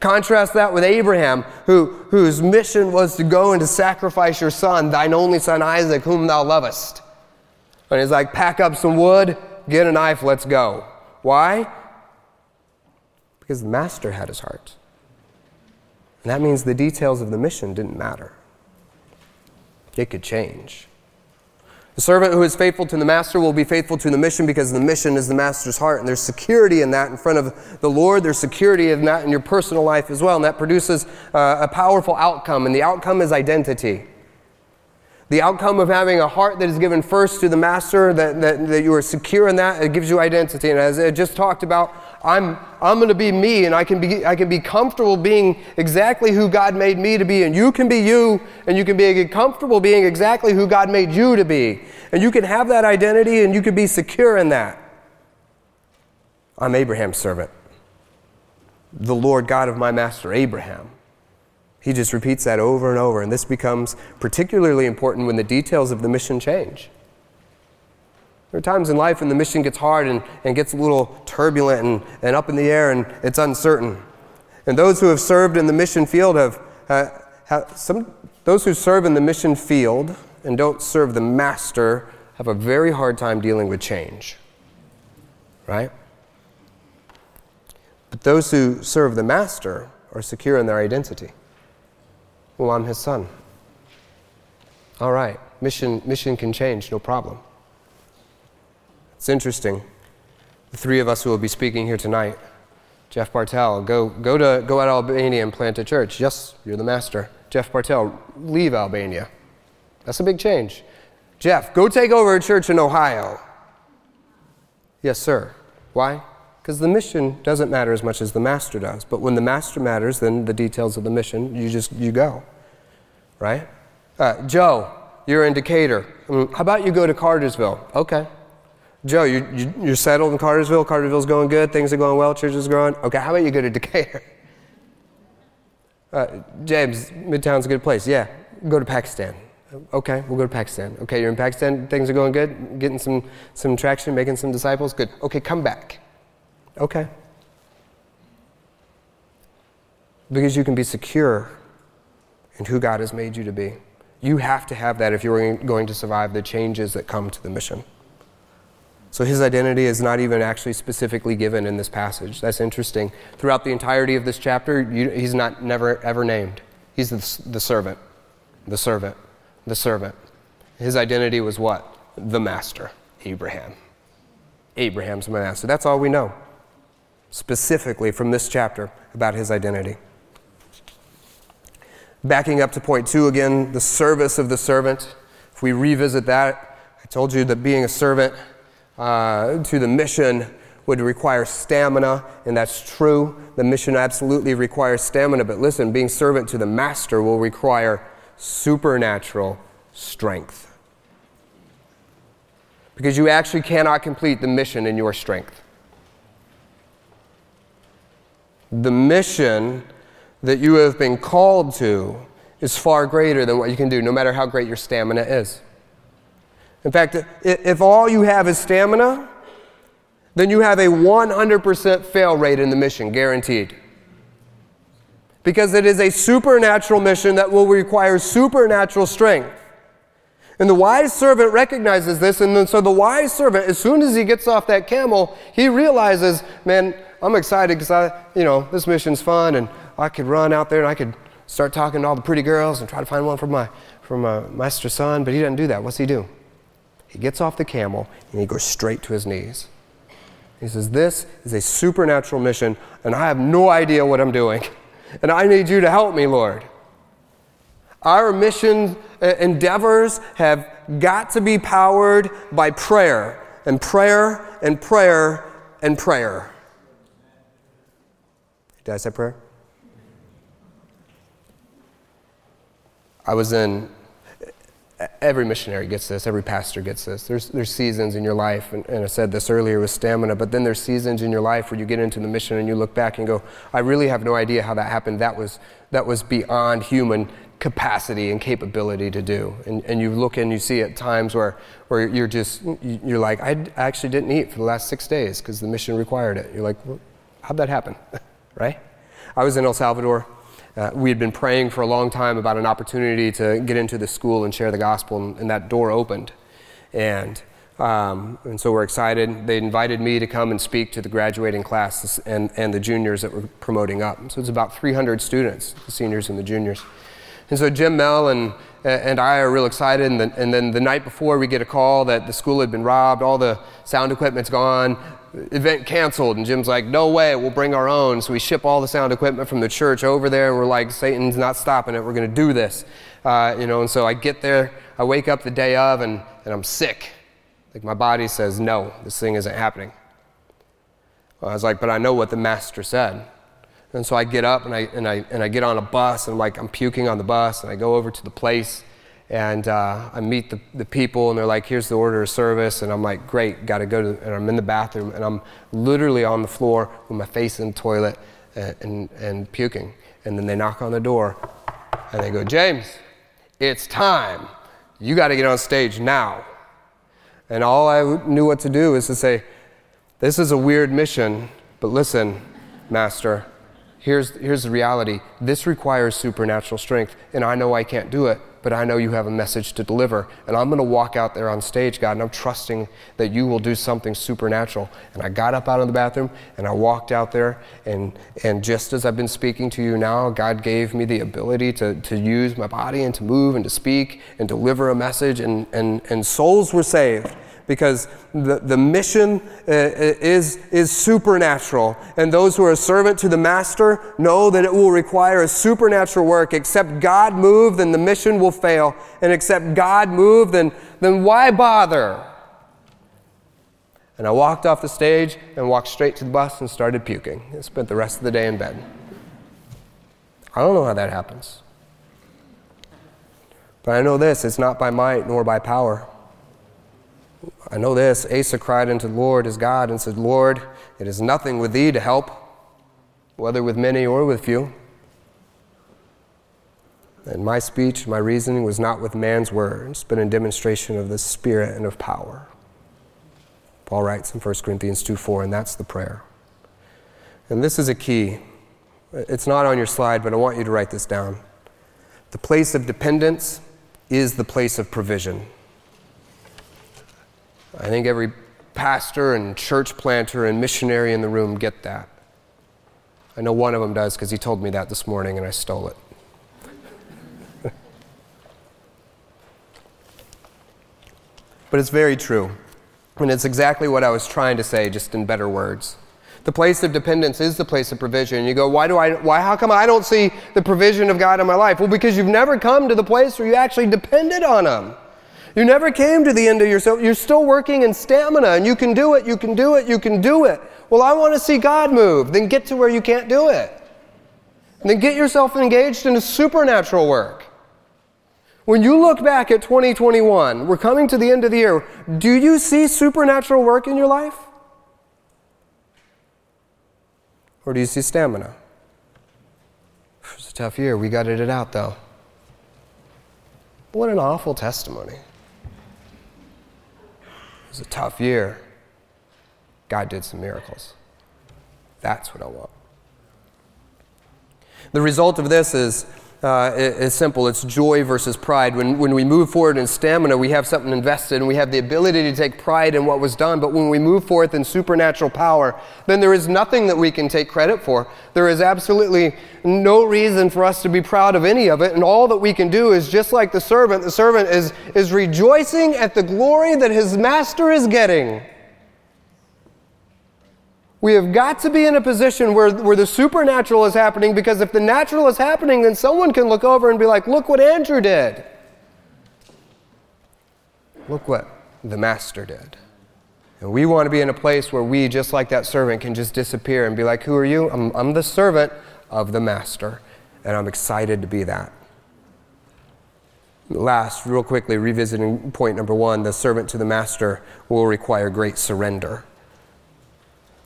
Contrast that with Abraham, who, whose mission was to go and to sacrifice your son, thine only son Isaac, whom thou lovest. And he's like, pack up some wood, get a knife, let's go. Why? Because the master had his heart. And that means the details of the mission didn't matter. It could change. The servant who is faithful to the master will be faithful to the mission because the mission is the master's heart. And there's security in that in front of the Lord. There's security in that in your personal life as well. And that produces uh, a powerful outcome. And the outcome is identity. The outcome of having a heart that is given first to the master, that, that, that you are secure in that, it gives you identity. And as I just talked about, I'm, I'm going to be me and I can be, I can be comfortable being exactly who God made me to be. And you can be you and you can be comfortable being exactly who God made you to be. And you can have that identity and you can be secure in that. I'm Abraham's servant, the Lord God of my master, Abraham. He just repeats that over and over. And this becomes particularly important when the details of the mission change. There are times in life when the mission gets hard and, and gets a little turbulent and, and up in the air and it's uncertain. And those who have served in the mission field have, uh, have some, those who serve in the mission field and don't serve the master have a very hard time dealing with change. Right? But those who serve the master are secure in their identity. Well, I'm his son. All right, mission, mission can change, no problem. It's interesting. The three of us who will be speaking here tonight, Jeff Bartel, go, go, to, go out Albania and plant a church. Yes, you're the master. Jeff Bartel, leave Albania. That's a big change. Jeff, go take over a church in Ohio. Yes, sir. Why? Because the mission doesn't matter as much as the master does. But when the master matters, then the details of the mission, you just, you go. Right? Uh, Joe, you're in Decatur. Mm, how about you go to Cartersville? Okay. Joe, you, you, you're settled in Cartersville. Cartersville's going good. Things are going well. Church is growing. Okay, how about you go to Decatur? Uh, James, Midtown's a good place. Yeah, go to Pakistan. Okay, we'll go to Pakistan. Okay, you're in Pakistan. Things are going good. Getting some, some traction, making some disciples. Good. Okay, come back. Okay. Because you can be secure in who God has made you to be. You have to have that if you're going to survive the changes that come to the mission. So his identity is not even actually specifically given in this passage. That's interesting. Throughout the entirety of this chapter, you, he's not never ever named. He's the, the servant, the servant, the servant. His identity was what? The master, Abraham. Abraham's master. That's all we know specifically from this chapter about his identity. Backing up to point two again, the service of the servant. If we revisit that, I told you that being a servant uh, to the mission would require stamina, and that's true. The mission absolutely requires stamina, but listen, being servant to the master will require supernatural strength. Because you actually cannot complete the mission in your strength. The mission that you have been called to is far greater than what you can do, no matter how great your stamina is. In fact, if all you have is stamina, then you have a 100% fail rate in the mission, guaranteed. Because it is a supernatural mission that will require supernatural strength. And the wise servant recognizes this, and then so the wise servant, as soon as he gets off that camel, he realizes, man, I'm excited because I, you know, this mission's fun, and I could run out there and I could start talking to all the pretty girls and try to find one for my for my master son. But he doesn't do that. What's he do? He gets off the camel and he goes straight to his knees. He says, This is a supernatural mission, and I have no idea what I'm doing. And I need you to help me, Lord. Our mission uh, endeavors have got to be powered by prayer, and prayer, and prayer, and prayer. Did I say prayer? I was in every missionary gets this, every pastor gets this. There's, there's seasons in your life, and, and, I said this earlier with stamina, but then there's seasons in your life where you get into the mission and you look back and go, I really have no idea how that happened. That was, that was beyond human capacity and capability to do. And, and you look and you see at times where, where you're just, you're like, I actually didn't eat for the last six days because the mission required it. You're like, well, how'd that happen? right? I was in El Salvador uh, we had been praying for a long time about an opportunity to get into the school and share the gospel, and, and that door opened. And, um, and so we're excited. They invited me to come and speak to the graduating class and, and the juniors that were promoting up. So it's about 300 students, the seniors and the juniors. And so Jim Mel and, and I are real excited. And, the, and then the night before, we get a call that the school had been robbed, all the sound equipment's gone, event canceled. And Jim's like, no way, we'll bring our own. So we ship all the sound equipment from the church over there. And we're like, Satan's not stopping it. We're going to do this. Uh, you know, and so I get there, I wake up the day of, and, and I'm sick. Like my body says, no, this thing isn't happening. I was like, But I know what the master said. And so I get up and I, and I, and I get on a bus and like I'm puking on the bus and I go over to the place and uh, I meet the, the people and they're like, here's the order of service. And I'm like, great, got to go to, and I'm in the bathroom and I'm literally on the floor with my face in the toilet and, and, and puking. And then they knock on the door and they go, James, it's time. You got to get on stage now. And all I knew what to do is to say, this is a weird mission, but listen, Master, here's, here's the reality. This requires supernatural strength, and I know I can't do it, but I know you have a message to deliver. And I'm going to walk out there on stage, God, and I'm trusting that you will do something supernatural. And I got up out of the bathroom and I walked out there, and, and just as I've been speaking to you now, God gave me the ability to, to use my body and to move and to speak and deliver a message, and, and, and souls were saved because the, the mission uh, is, is supernatural. And those who are a servant to the master know that it will require a supernatural work. Except God move, then the mission will fail. And except God move, then, then why bother? And I walked off the stage and walked straight to the bus and started puking. I spent the rest of the day in bed. I don't know how that happens. But I know this it's not by might nor by power I know this Asa cried unto the Lord his God and said, Lord, it is nothing with thee to help, whether with many or with few. And my speech, my reasoning was not with man's words, but in demonstration of the Spirit and of power. Paul writes in 1 Corinthians 2 4, and that's the prayer. And this is a key. It's not on your slide, but I want you to write this down. The place of dependence is the place of provision. I think every pastor and church planter and missionary in the room get that. I know one of them does because he told me that this morning and I stole it. but it's very true. And it's exactly what I was trying to say, just in better words. The place of dependence is the place of provision. You go, why do I, why, how come I don't see the provision of God in my life? Well, because you've never come to the place where you actually depended on Him. You never came to the end of yourself. You're still working in stamina and you can do it, you can do it, you can do it. Well, I want to see God move. Then get to where you can't do it. And then get yourself engaged in a supernatural work. When you look back at 2021, we're coming to the end of the year. Do you see supernatural work in your life? Or do you see stamina? It's a tough year. We got it out though. What an awful testimony was a tough year. God did some miracles. That's what I want. The result of this is uh, it's simple. It's joy versus pride. When, when we move forward in stamina, we have something invested and we have the ability to take pride in what was done. But when we move forth in supernatural power, then there is nothing that we can take credit for. There is absolutely no reason for us to be proud of any of it. And all that we can do is just like the servant, the servant is, is rejoicing at the glory that his master is getting. We have got to be in a position where, where the supernatural is happening because if the natural is happening, then someone can look over and be like, look what Andrew did. Look what the master did. And we want to be in a place where we, just like that servant, can just disappear and be like, Who are you? I'm, I'm the servant of the master. And I'm excited to be that. Last, real quickly, revisiting point number one the servant to the master will require great surrender.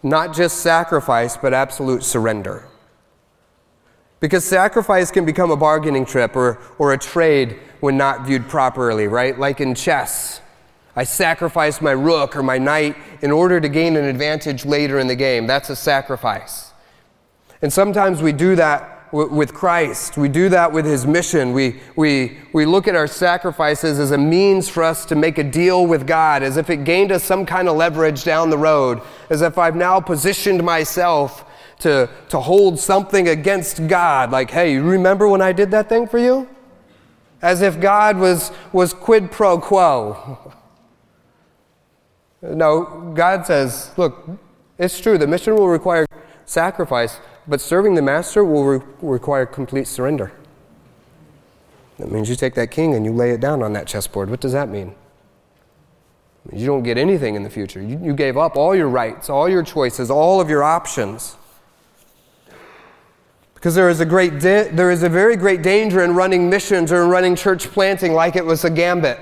Not just sacrifice, but absolute surrender. Because sacrifice can become a bargaining trip or, or a trade when not viewed properly, right? Like in chess. I sacrifice my rook or my knight in order to gain an advantage later in the game. That's a sacrifice. And sometimes we do that with Christ. We do that with His mission. We, we, we look at our sacrifices as a means for us to make a deal with God, as if it gained us some kind of leverage down the road, as if I've now positioned myself to, to hold something against God. Like, hey, you remember when I did that thing for you? As if God was, was quid pro quo. no, God says, look, it's true, the mission will require sacrifice, but serving the master will re- require complete surrender. That means you take that king and you lay it down on that chessboard. What does that mean? You don't get anything in the future. You, you gave up all your rights, all your choices, all of your options. Because there is a great there is a very great danger in running missions or in running church planting like it was a gambit.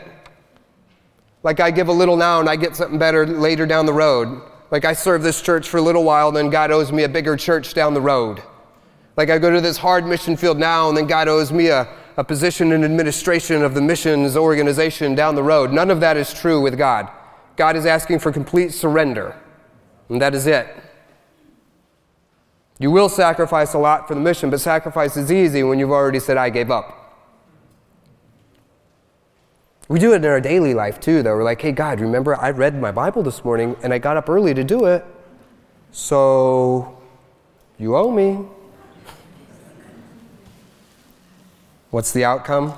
Like I give a little now and I get something better later down the road. Like I serve this church for a little while, then God owes me a bigger church down the road. Like I go to this hard mission field now, and then God owes me a, a position in administration of the missions organization down the road. None of that is true with God. God is asking for complete surrender, and that is it. You will sacrifice a lot for the mission, but sacrifice is easy when you've already said, I gave up. We do it in our daily life too, though. We're like, hey, God, remember I read my Bible this morning and I got up early to do it, so you owe me. What's the outcome?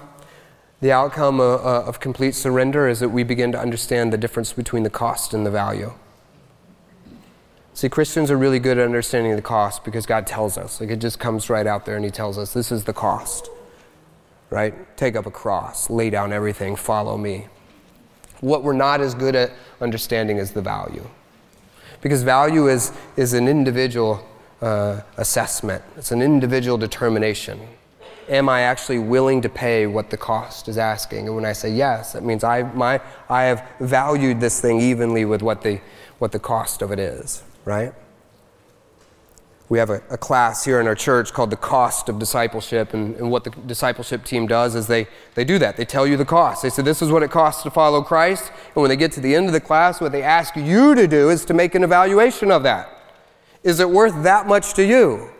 The outcome of, uh, uh, of complete surrender is that we begin to understand the difference between the cost and the value. See, Christians are really good at understanding the cost because God tells us. Like it just comes right out there and He tells us this is the cost. Right? Take up a cross, lay down everything, follow me. What we're not as good at understanding is the value. Because value is, is an individual uh, assessment, it's an individual determination. Am I actually willing to pay what the cost is asking? And when I say yes, that means I, my, I have valued this thing evenly with what the, what the cost of it is right? We have a, a, class here in our church called The Cost of Discipleship, and, and, what the discipleship team does is they, they do that. They tell you the cost. They say, This is what it costs to follow Christ. And when they get to the end of the class, what they ask you to do is to make an evaluation of that. Is it worth that much to you?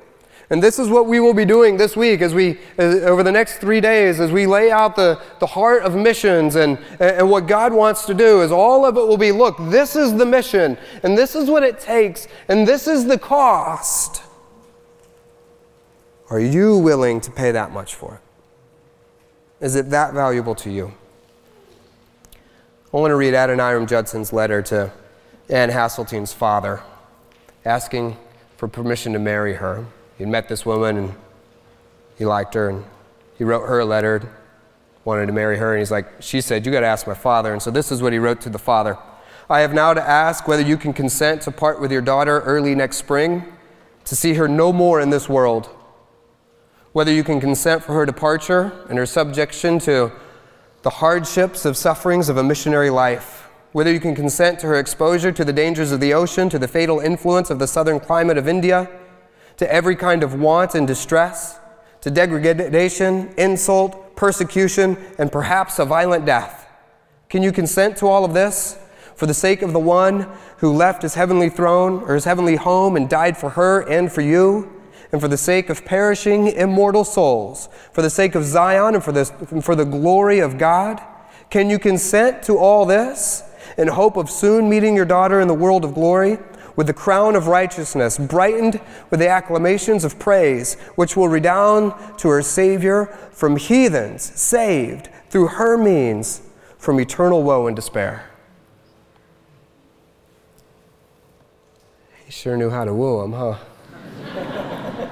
And this is what we will be doing this week as we, uh, over the next three days, as we lay out the, the heart of missions and, and what God wants to do, is all of it will be look, this is the mission, and this is what it takes, and this is the cost. Are you willing to pay that much for it? Is it that valuable to you? I want to read Adoniram Judson's letter to Anne Hasseltine's father, asking for permission to marry her. He'd met this woman and he liked her and he wrote her a letter, wanted to marry her, and he's like, she said, You got to ask my father. And so this is what he wrote to the father I have now to ask whether you can consent to part with your daughter early next spring, to see her no more in this world. Whether you can consent for her departure and her subjection to the hardships of sufferings of a missionary life. Whether you can consent to her exposure to the dangers of the ocean, to the fatal influence of the southern climate of India to every kind of want and distress, to degradation, insult, persecution, and perhaps a violent death. Can you consent to all of this for the sake of the one who left his heavenly throne or his heavenly home and died for her and for you? And for the sake of perishing immortal souls, for the sake of Zion and for the, for the glory of God? Can you consent to all this in hope of soon meeting your daughter in the world of glory? With the crown of righteousness, brightened with the acclamations of praise, which will redound to her Savior from heathens, saved through her means from eternal woe and despair. He sure knew how to woo him, huh?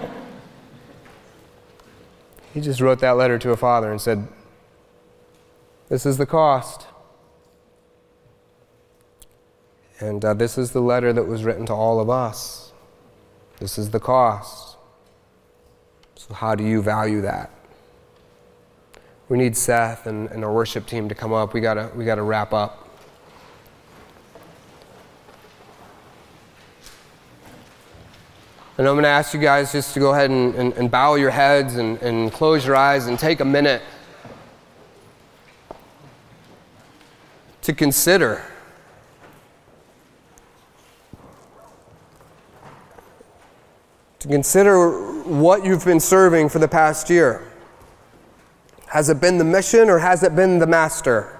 he just wrote that letter to a father and said, This is the cost. And uh, this is the letter that was written to all of us. This is the cost. So, how do you value that? We need Seth and, and our worship team to come up. We gotta, we gotta wrap up. And I'm going to ask you guys just to go ahead and, and, and bow your heads and, and close your eyes and take a minute to consider to consider what you've been serving for the past year. Has it been the mission or has it been the master?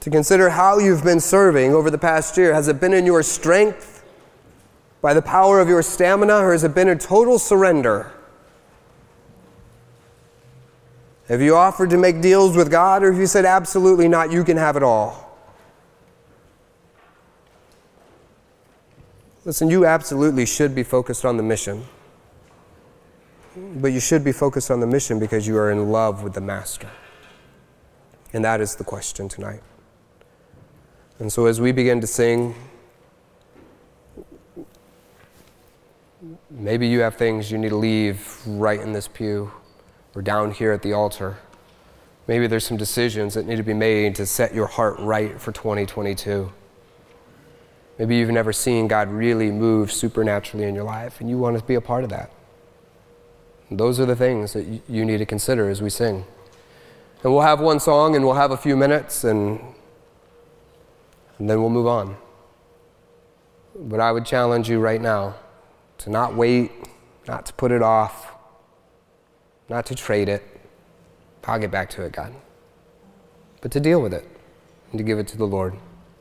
To consider how you've been serving over the past year. Has it been in your strength, by the power of your stamina, or has it been a total surrender? Have you offered to make deals with God, or have you said, absolutely not, you can have it all? Listen, you absolutely should be focused on the mission. But you should be focused on the mission because you are in love with the Master. And that is the question tonight. And so as we begin to sing, maybe you have things you need to leave right in this pew or down here at the altar. Maybe there's some decisions that need to be made to set your heart right for 2022. Maybe you've never seen God really move supernaturally in your life and you want to be a part of that. And those are the things that you need to consider as we sing. And we'll have one song and we'll have a few minutes and, and then we'll move on. But I would challenge you right now to not wait, not to put it off, not to trade it. I'll get back to it, God. But to deal with it and to give it to the Lord.